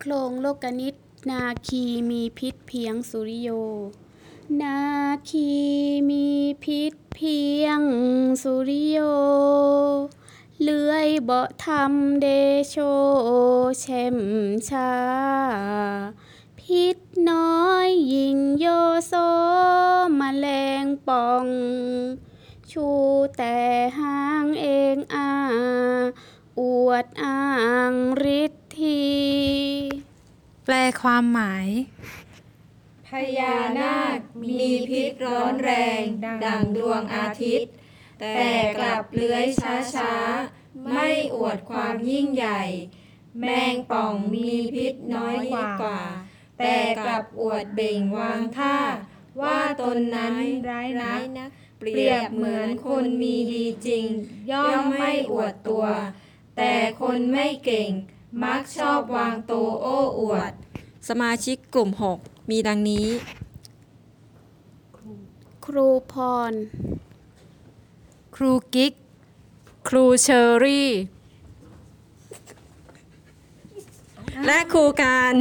โครงโลกนิตนาคีมีพิษเพียงสุริโย นาคีมีพิษเพียงสุริโย เลื่อยเบาะทำเดโชเช่มชา พิษน้อยยิงโยโซมาแมลงป่อง ชูแต่หาง วดอ้างฤทธีแปลความหมาย พญานาคมีพิษร้อนแรง ดังดวงอาทิตย์ แต่กลับเลื้อยช้าๆ ไม่อวดความยิ่งใหญ่ แมงป่องมีพิษน้อยกว่า แต่กลับอวดเบ่งวางท่า ว่าตนนั้นร้ายนักเปรียบเหมือนคนมีดีจริง ย่อมไม่อวดตัว แต่คนไม่เก่ง มักชอบวางตัวโอ้อวด สมาชิกกลุ่ม 6 มีดังนี้ ครูพร ครูกิ๊ก ครูเชอรี่ และครูการ